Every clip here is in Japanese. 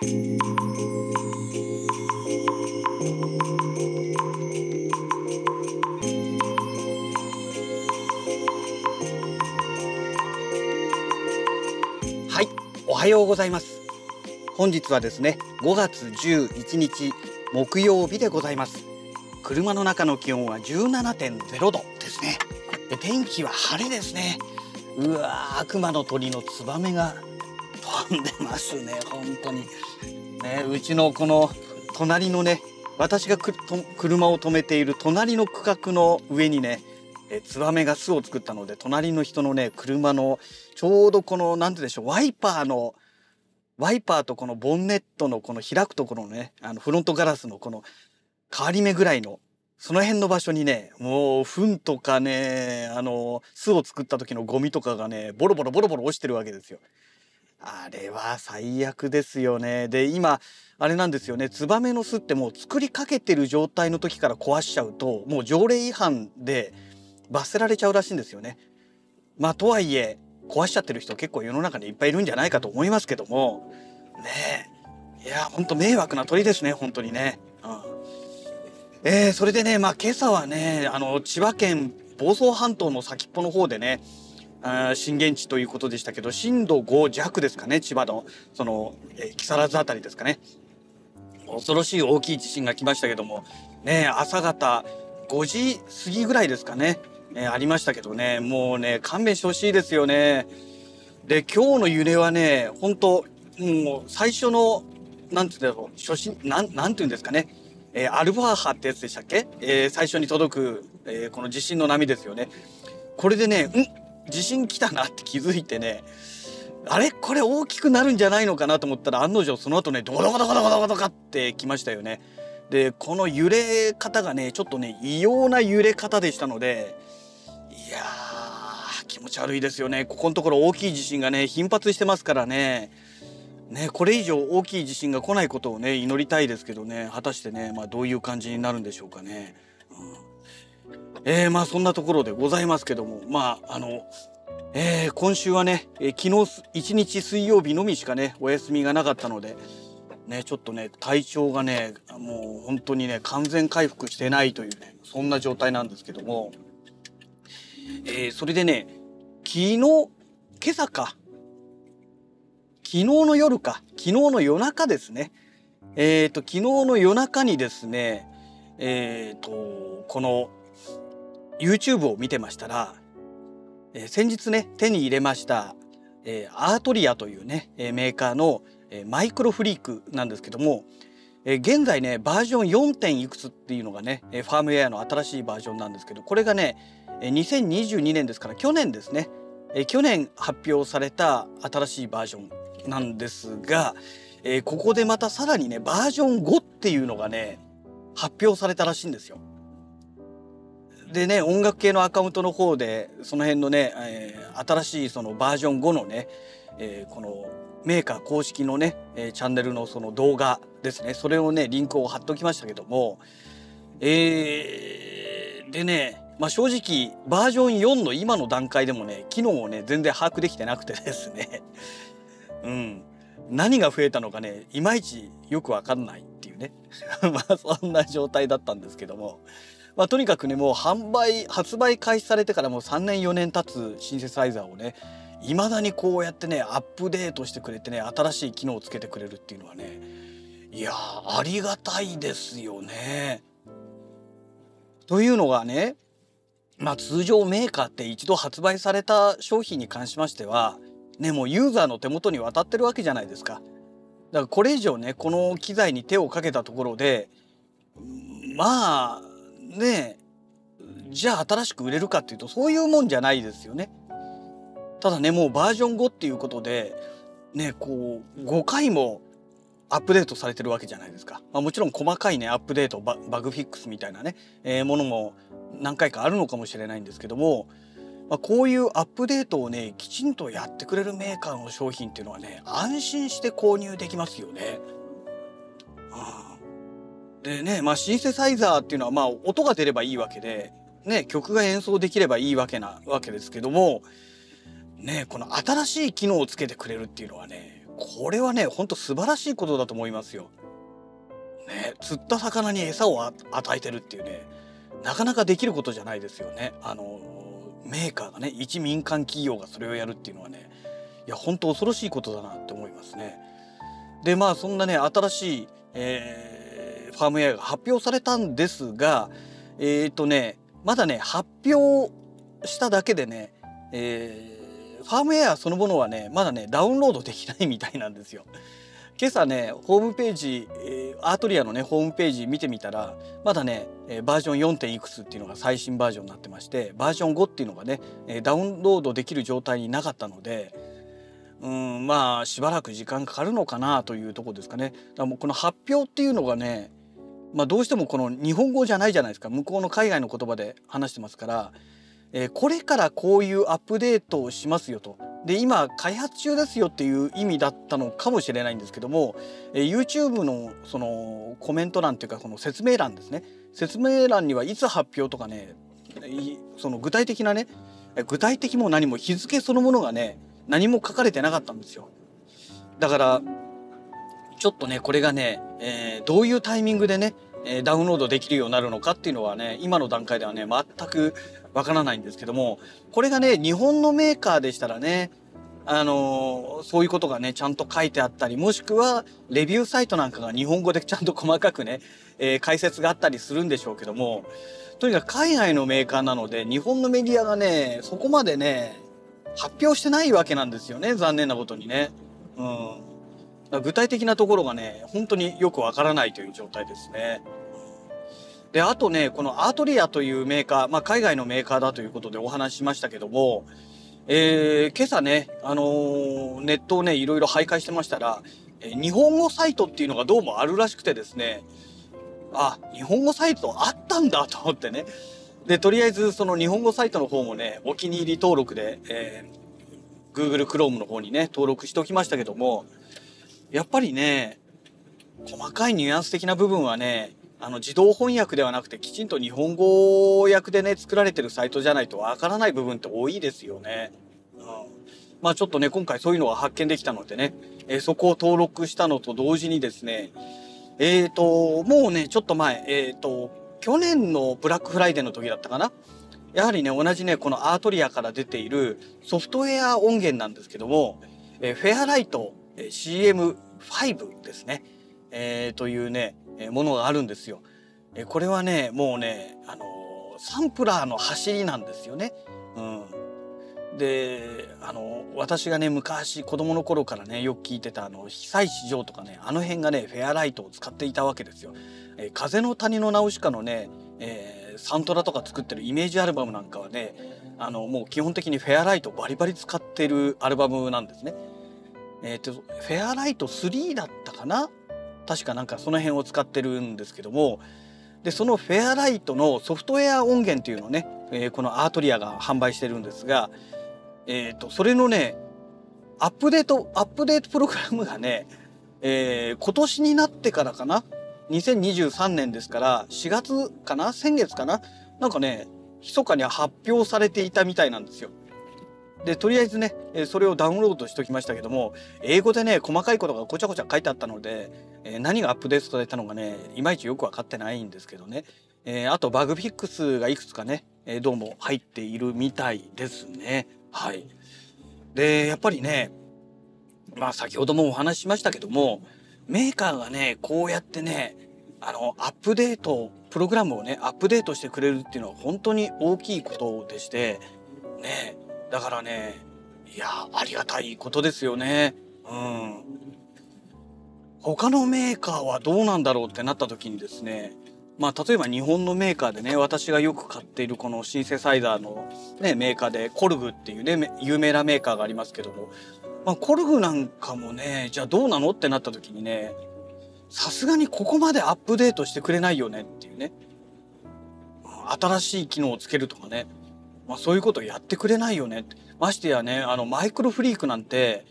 はいおはようございます。本日はですね5月11日木曜日でございます。車の中の気温は17.0度ですね。で天気は晴れですね。うわ悪魔の鳥のツバメが飛んでますね本当に。ねうちのこの隣のね私が車を止めている隣の区画の上にねえツバメが巣を作ったので隣の人のね車のちょうどこの何て言うんでしょうワイパーのワイパーとこのボンネットのこの開くところのねあのフロントガラスのこの変わり目ぐらいのその辺の場所にねもう糞とかねあの巣を作った時のゴミとかがねボロボロボロボロ落ちてるわけですよ。あれは最悪ですよね。で今あれなんですよねツバメの巣ってもう作りかけてる状態の時から壊しちゃうともう条例違反で罰せられちゃうらしいんですよね。まあとはいえ壊しちゃってる人結構世の中にいっぱいいるんじゃないかと思いますけどもねえいやほんと迷惑な鳥ですね本当にね。うんえー、それでねまあ今朝はねあの千葉県房総半島の先っぽの方でね震源地ということでしたけど震度5弱ですかね千葉のその、えー、木更津あたりですかね恐ろしい大きい地震が来ましたけどもね朝方5時過ぎぐらいですかね、えー、ありましたけどねもうね勘弁してほしいですよね。で今日の揺れはね本当もう最初のなんて言うんだろう初心なんなんて言うんですかね、えー、アルファ波ってやつでしたっけ、えー、最初に届く、えー、この地震の波ですよね。これでねん地震来たなって気づいてねあれ？これ大きくなるんじゃないのかなと思ったら案の定その後ねドコドコドコドコドコドコってきましたよね。でこの揺れ方がねちょっとね異様な揺れ方でしたのでいやー気持ち悪いですよねここのところ大きい地震がね頻発してますからねねこれ以上大きい地震が来ないことをね祈りたいですけどね果たしてね、まあ、どういう感じになるんでしょうかね。えー、まあそんなところでございますけどもまああのえー、今週はね、えー、昨日一日水曜日のみしかねお休みがなかったのでねちょっとね体調がねもう本当にね完全回復してないというねそんな状態なんですけども、えー、それでね昨日今朝か昨日の夜か昨日の夜中ですねえっ、ー、と昨日の夜中にですねえっ、ー、とこの YouTube を見てましたら、えー、先日ね手に入れました、えー、アートリアというね、え、メーカーのえマイクロフリークなんですけども、え現在ねバージョン 4. 点いくつっていうのがねファームウェアの新しいバージョンなんですけどこれがね2022年ですから去年ですねえ去年発表された新しいバージョンなんですが、えここでまたさらにねバージョン5っていうのがね発表されたらしいんですよ。でね音楽系のアカウントの方でその辺のね、えー、新しいそのバージョン5のね、えー、このメーカー公式のね、えー、チャンネルのその動画ですね。それをねリンクを貼っておきましたけども。えー、でねまあ正直バージョン4の今の段階でもね機能をね全然把握できてなくてですね。うん。何が増えたのかねいまいちよくわかんないっていうね。まあそんな状態だったんですけども。まあとにかくねもう販売発売開始されてからもう3年4年経つシンセサイザーをねいまだにこうやってねアップデートしてくれてね新しい機能をつけてくれるっていうのはねいやありがたいですよね。というのがねまあ通常メーカーって一度発売された商品に関しましてはねもうユーザーの手元に渡ってるわけじゃないですか。だからこれ以上ねこの機材に手をかけたところでまあねじゃあ新しく売れるかっていうとそういうもんじゃないですよね。ただねもうバージョン5っていうことでねこう5回もアップデートされてるわけじゃないですか。まあ、もちろん細かいねアップデートバグフィックスみたいなね、えー、ものも何回かあるのかもしれないんですけども、まあ、こういうアップデートをねきちんとやってくれるメーカーの商品っていうのはね安心して購入できますよね。でねまあシンセサイザーっていうのはまあ音が出ればいいわけで、ね、曲が演奏できればいいわけなわけですけどもねこの新しい機能をつけてくれるっていうのはねこれはねほんと素晴らしいことだと思いますよ。ね釣った魚に餌を与えてるっていうねなかなかできることじゃないですよね。あのメーカーがね一民間企業がそれをやるっていうのはねいや本当恐ろしいことだなって思いますね。でまあそんなね新しい、えー、ファームウェアが発表されたんですがえっ、ー、とねまだね発表しただけでね、えー、ファームウェアそのものはねまだねダウンロードできないみたいなんですよ。今朝ねホームページ、えー、アートリアのねホームページ見てみたらまだね、えー、バージョン 4. 点いくつっていうのが最新バージョンになってましてバージョン5っていうのがね、えー、ダウンロードできる状態になかったのでうんまあしばらく時間かかるのかなというとこですかね。だからもうこの発表っていうのがねまあ、どうしてもこの日本語じゃないじゃないですか。向こうの海外の言葉で話してますから、えー、これからこういうアップデートをしますよと。で今開発中ですよっていう意味だったのかもしれないんですけども、えー、YouTube のそのコメント欄っていうかこの説明欄ですね。説明欄にはいつ発表とかねその具体的なね具体的も何も日付そのものがね何も書かれてなかったんですよ。だからちょっとねこれがね、えー、どういうタイミングでねダウンロードできるようになるのかっていうのはね今の段階ではね全くわからないんですけどもこれがね日本のメーカーでしたらねあのー、そういうことがねちゃんと書いてあったりもしくはレビューサイトなんかが日本語でちゃんと細かくね、えー、解説があったりするんでしょうけどもとにかく海外のメーカーなので日本のメディアがねそこまでね発表してないわけなんですよね残念なことにね。うん具体的なところがね本当によくわからないという状態ですね。であとねこのアートリアというメーカー、まあ、海外のメーカーだということでお話ししましたけども、えー、今朝ね、あのー、ネットをねいろいろ徘徊してましたら、えー、日本語サイトっていうのがどうもあるらしくてですねあ日本語サイトあったんだと思ってねでとりあえずその日本語サイトの方もねお気に入り登録で、えー、Google Chrome の方にね登録しておきましたけどもやっぱりね細かいニュアンス的な部分はねあの自動翻訳ではなくてきちんと日本語訳でね作られてるサイトじゃないとわからない部分って多いですよね。うん、まあちょっとね今回そういうのが発見できたのでね、えー、そこを登録したのと同時にですねえっ、ー、ともうねちょっと前えっ、ー、と去年のブラックフライデーの時だったかな？やはりね同じねこのアートリアから出ているソフトウェア音源なんですけども、えフェアライト CM5 ですね、えー、というねものがあるんですよ。えこれはねもうねあのサンプラーの走りなんですよね。うん、であの私がね昔子供の頃からねよく聞いてたあの被災市場とかねあの辺がねフェアライトを使っていたわけですよ。え風の谷のナウシカのね、えー、サントラとか作ってるイメージアルバムなんかはねあのもう基本的にフェアライトバリバリ使ってるアルバムなんですね。えっ、ー、とフェアライト3だったかな？確かなんかその辺を使ってるんですけども。でそのフェアライトのソフトウェア音源っていうのをね、えー、このアートリアが販売してるんですが、えーと、それのねアップデートアップデートプログラムがね、えー、今年になってからかな？2023年ですから4月かな？先月かな？なんかね密かに発表されていたみたいなんですよ。でとりあえずねそれをダウンロードしておきましたけども英語でね細かいことがごちゃごちゃ書いてあったので、え、何がアップデートされたのかねいまいちよく分かってないんですけどね、え、あとバグフィックスがいくつかね、え、どうも入っているみたいですね。はい、でやっぱりねまあ先ほどもお話ししましたけどもメーカーがねこうやってねあのアップデートプログラムをねアップデートしてくれるっていうのは本当に大きいことでしてねだからねいやありがたいことですよね。うん。他のメーカーはどうなんだろうってなった時にですねまあ例えば日本のメーカーでね私がよく買っているこのシンセサイザーの、ね、メーカーでコルグっていうね有名なメーカーがありますけども、まあ、コルグなんかもねじゃあどうなのってなった時にねさすがにここまでアップデートしてくれないよねっていうね。新しい機能をつけるとかね。まあ、そういうことやってくれないよね。ましてやねあのマイクロフリークなんて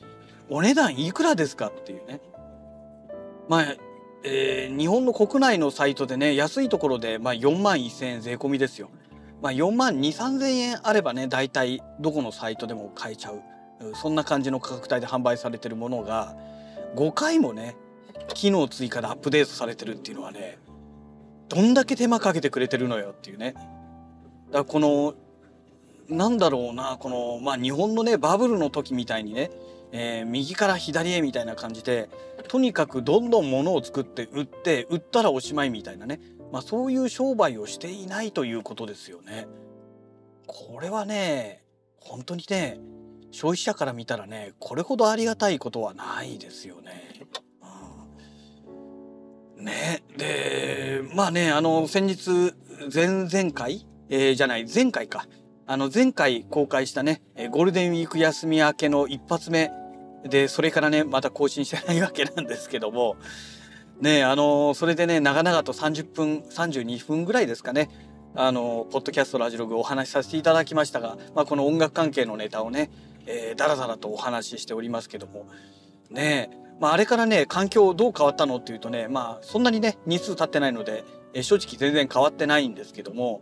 お値段いくらですかっていうね。まあえー、日本の国内のサイトでね安いところで、まあ、4万1,000円税込みですよ。まあ、4万2,3,000円あればね大体どこのサイトでも買えちゃう。そんな感じの価格帯で販売されてるものが5回もね機能追加でアップデートされてるっていうのはねどんだけ手間かけてくれてるのよっていうね。だからこのなんだろうなこのまあ日本のねバブルの時みたいにね、えー、右から左へみたいな感じでとにかくどんどん物を作って売って売ったらおしまいみたいなね、まあ、そういう商売をしていないということですよね。これはね本当にね消費者から見たらねこれほどありがたいことはないですよね。うん、ねでまあねあの先日前々回、えー、じゃない前回かあの前回公開したねゴールデンウィーク休み明けの一発目でそれからねまた更新してないわけなんですけどもねあのそれでね長々と30分32分ぐらいですかねあのポッドキャストラジログお話しさせていただきましたが、まあ、この音楽関係のネタをね、えー、だらだらとお話ししておりますけどもねまあ、あれからね環境どう変わったのっていうとねまあそんなにね日数経ってないので、え、正直全然変わってないんですけども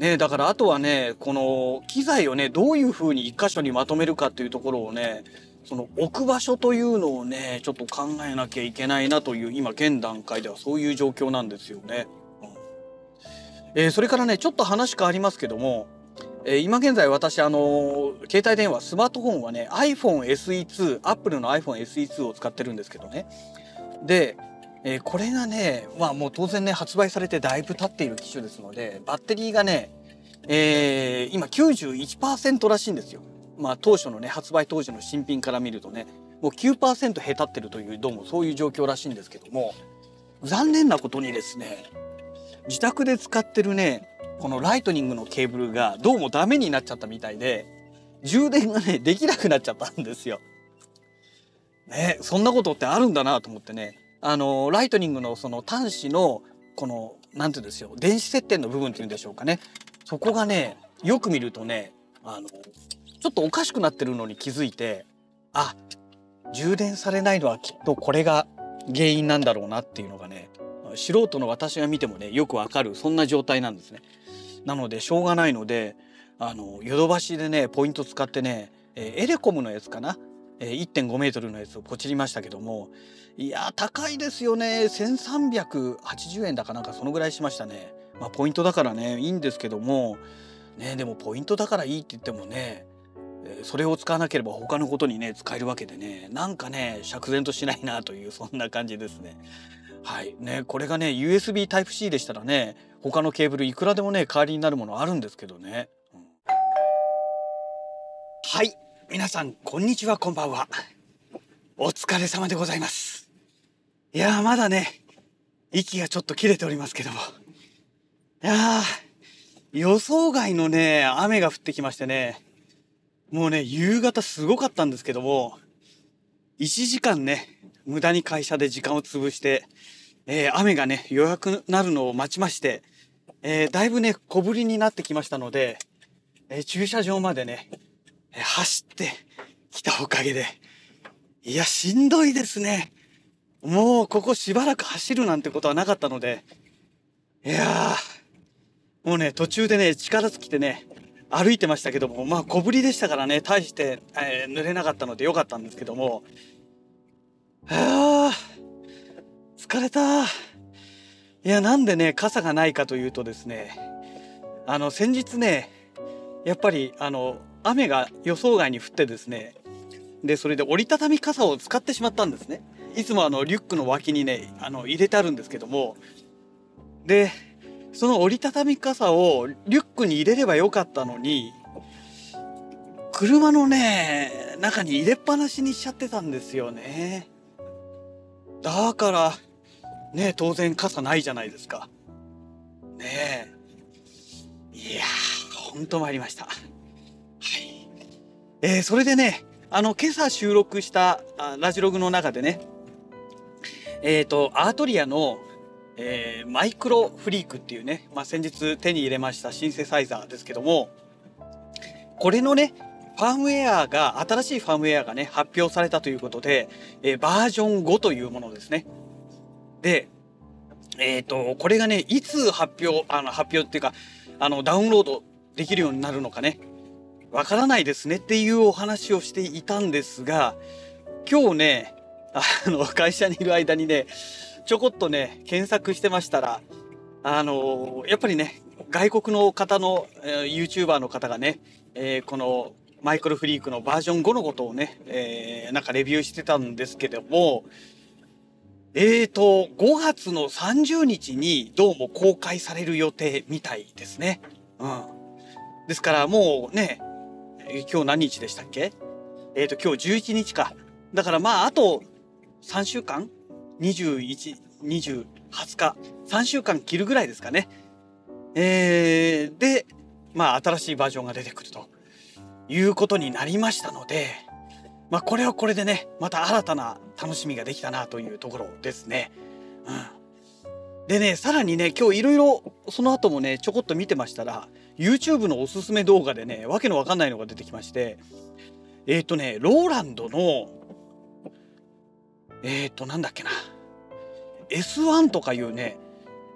ねだからあとはねこの機材をねどういうふうに一箇所にまとめるかっていうところをねその置く場所というのをねちょっと考えなきゃいけないなという今現段階ではそういう状況なんですよね。うん、えー、それからねちょっと話変わりますけども、えー、今現在私あの携帯電話スマートフォンはね iPhone SE2 Apple の iPhone SE2 を使ってるんですけどねでえー、これがね、まあもう当然ね、発売されてだいぶ経っている機種ですので、バッテリーがね、えー、今91%らしいんですよ。まあ当初のね、発売当時の新品から見るとね、もう9%へたってるという、どうもそういう状況らしいんですけども、残念なことにですね、自宅で使ってるね、このライトニングのケーブルがどうもダメになっちゃったみたいで、充電がね、できなくなっちゃったんですよ。ね、そんなことってあるんだなと思ってね、あのライトニングのその端子のこの何て言うんですよ電子接点の部分っていうんでしょうかねそこがねよく見るとねあのちょっとおかしくなってるのに気づいてあ充電されないのはきっとこれが原因なんだろうなっていうのがね素人の私が見てもねよくわかるそんな状態なんですね。なのでしょうがないのであのヨドバシでねポイント使ってねえエレコムのやつかな1.5メートルのやつをポチりましたけどもいや高いですよね。1380円だかなんかそのぐらいしましたね。まあポイントだからねいいんですけども。ねでもポイントだからいいって言ってもねそれを使わなければ他のことにね使えるわけでねなんかね釈然としないなというそんな感じですね。はい。ねこれがね USB Type-C でしたらね他のケーブルいくらでもね代わりになるものあるんですけどね。うん、はい。皆さんこんにちはこんばんは。お疲れ様でございます。いやーまだね、息がちょっと切れておりますけども。いやー予想外のね、雨が降ってきましてね、もうね、夕方すごかったんですけども、1時間ね、無駄に会社で時間を潰して、えー、雨がね、予約なるのを待ちまして、えー、だいぶね、小降りになってきましたので、えー、駐車場までね、走ってきたおかげで、いや、しんどいですね。もうここしばらく走るなんてことはなかったので、いやー、もうね、途中でね、力尽きてね、歩いてましたけども、まあ小ぶりでしたからね、大して、えー、濡れなかったのでよかったんですけども、あー、疲れた。いや、なんでね、傘がないかというとですね、あの、先日ね、やっぱり、あの、雨が予想外に降ってですね、で、それで折りたたみ傘を使ってしまったんですね。いつもあのリュックの脇にねあの入れてあるんですけどもでその折りたたみ傘をリュックに入れればよかったのに車のね中に入れっぱなしにしちゃってたんですよね。だからね当然傘ないじゃないですか。ねえ。いやーほんと参りました。えー、それでねあの今朝収録したラジログの中でねえっ、ー、と、アートリアの、えー、マイクロフリークっていうね、まあ、先日手に入れましたシンセサイザーですけども、これのね、ファームウェアが、新しいファームウェアがね、発表されたということで、え、バージョン5というものですね。で、えっ、と、これがね、いつ発表、あの、発表っていうか、あの、ダウンロードできるようになるのかね。わからないですねっていうお話をしていたんですが今日ねあの会社にいる間にねちょこっとね検索してましたらあのやっぱりね外国の方の、えー、YouTuber の方がね、えー、このマイクロフリークのバージョン5のことをね、えー、なんかレビューしてたんですけどもえーと5月の30日にどうも公開される予定みたいですね。うん、ですからもうね今日何日でしたっけ？えっ、ー、と今日11日か。だからまああと3週間 ?21、20、20日？3週間切るぐらいですかね。えー、で、まあ新しいバージョンが出てくるということになりましたので、まあこれはこれでね、また新たな楽しみができたなというところですね。うん。でね、さらにね、今日いろいろその後もね、ちょこっと見てましたら、YouTube のおすすめ動画でね、わけのわかんないのが出てきまして、えっ、ー、とね、ローランドのえっ、ー、と、なんだっけな。S1 とかいうね、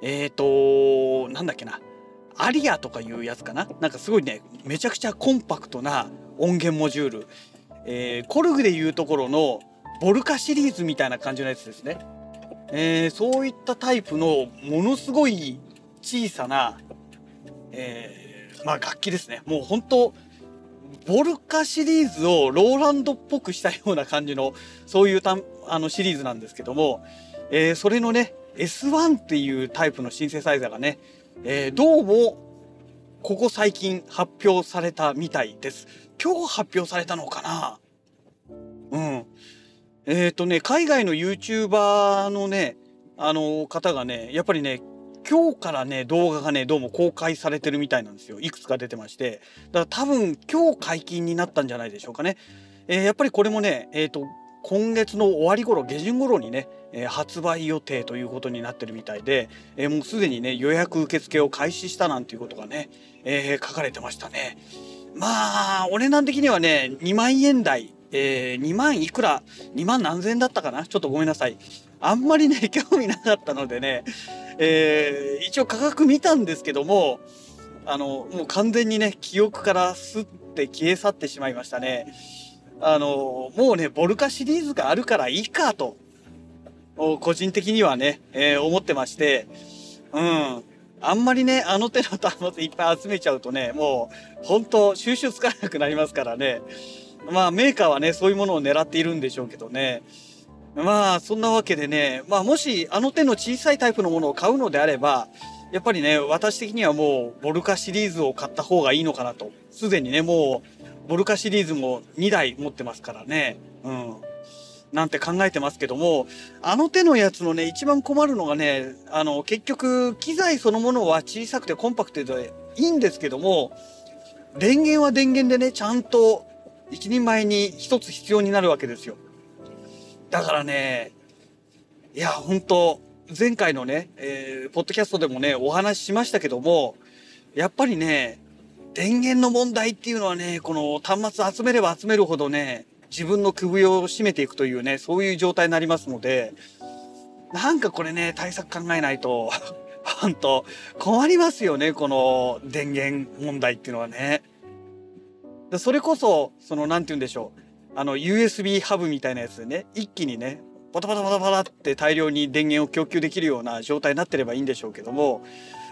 えっ、ー、と、なんだっけな。アリアとかいうやつかな。なんかすごいね、めちゃくちゃコンパクトな音源モジュール。えー、コルグでいうところのボルカシリーズみたいな感じのやつですね。えー、そういったタイプのものすごい小さな、えー、まあ楽器ですね。もう本当ボルカシリーズをローランドっぽくしたような感じのそういうたあのシリーズなんですけども、えー、それのね S1 っていうタイプのシンセサイザーがね、えー、どうもここ最近発表されたみたいです。今日発表されたのかな？うん。えっ、ー、とね、海外の YouTuber のね、あの方がね、やっぱりね、今日からね、動画がね、どうも公開されてるみたいなんですよ。いくつか出てまして。だから多分今日解禁になったんじゃないでしょうかね。えー、やっぱりこれもね、えっ、ー、と、今月の終わり頃、下旬頃にね、えー、発売予定ということになってるみたいで、えもうすでにね、予約受付を開始したなんていうことがね、え書かれてましたね。まあ、お値段的にはね、2万円台、え2万いくら、2万何千円だったかな？ちょっとごめんなさい。あんまりね、興味なかったのでね、えー、一応価格見たんですけども、あの、もう完全にね、記憶からスッて消え去ってしまいましたね。あの、もうね、ボルカシリーズがあるからいいかと、個人的にはね、えー、思ってまして、うん。あんまりね、あの手の端末いっぱい集めちゃうとね、もう、本当収集つかなくなりますからね。まあ、メーカーはね、そういうものを狙っているんでしょうけどね。まあそんなわけでね、まあ、もしあの手の小さいタイプのものを買うのであればやっぱりね私的にはもうボルカシリーズを買った方がいいのかなと。すでにねもうボルカシリーズも2台持ってますからね。うん。なんて考えてますけどもあの手のやつのね一番困るのがねあの結局機材そのものは小さくてコンパクトでいいんですけども電源は電源でねちゃんと一人前に一つ必要になるわけですよ。だからね、いや、本当前回のね、えー、ポッドキャストでもね、お話ししましたけども、やっぱりね、電源の問題っていうのはね、この端末集めれば集めるほどね、自分の首を絞めていくというね、そういう状態になりますので、なんかこれね、対策考えないと、本当困りますよね、この電源問題っていうのはね。それこそ、その、なんて言うんでしょう。あの USB ハブみたいなやつでね一気にねパタパタパタパタって大量に電源を供給できるような状態になってればいいんでしょうけども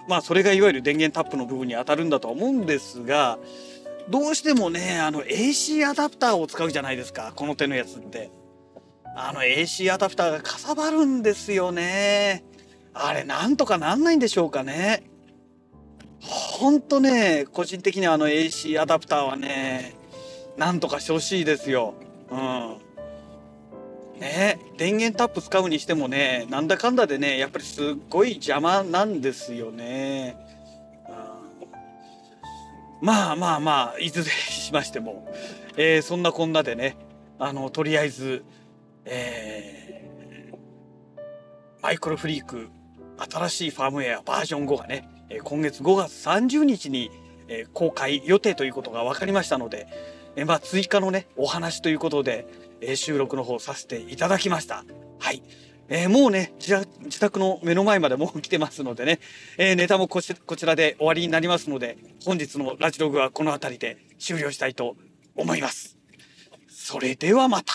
まあそれがいわゆる電源タップの部分に当たるんだとは思うんですがどうしてもねあの AC アダプターを使うじゃないですかこの手のやつって。あの AC アダプターがかさばるんですよね。あれなんとかなんないんでしょうかね。ほんとね個人的にはあの AC アダプターはねなんとかしてほしいですよ。うん。ね電源タップ使うにしてもねなんだかんだでねやっぱりすっごい邪魔なんですよね。うん、まあまあまあいずれしましても、えー、そんなこんなでねあのとりあえず、えー、マイクロフリーク新しいファームウェアバージョン5がね今月5月30日に公開予定ということが分かりましたので、えまあ、追加のね、お話ということで、え収録の方させていただきました。はい。えー、もうね自、自宅の目の前まで もう来てますのでね、えー、ネタもこちらで終わりになりますので、本日のラジログはこの辺りで終了したいと思います。それではまた。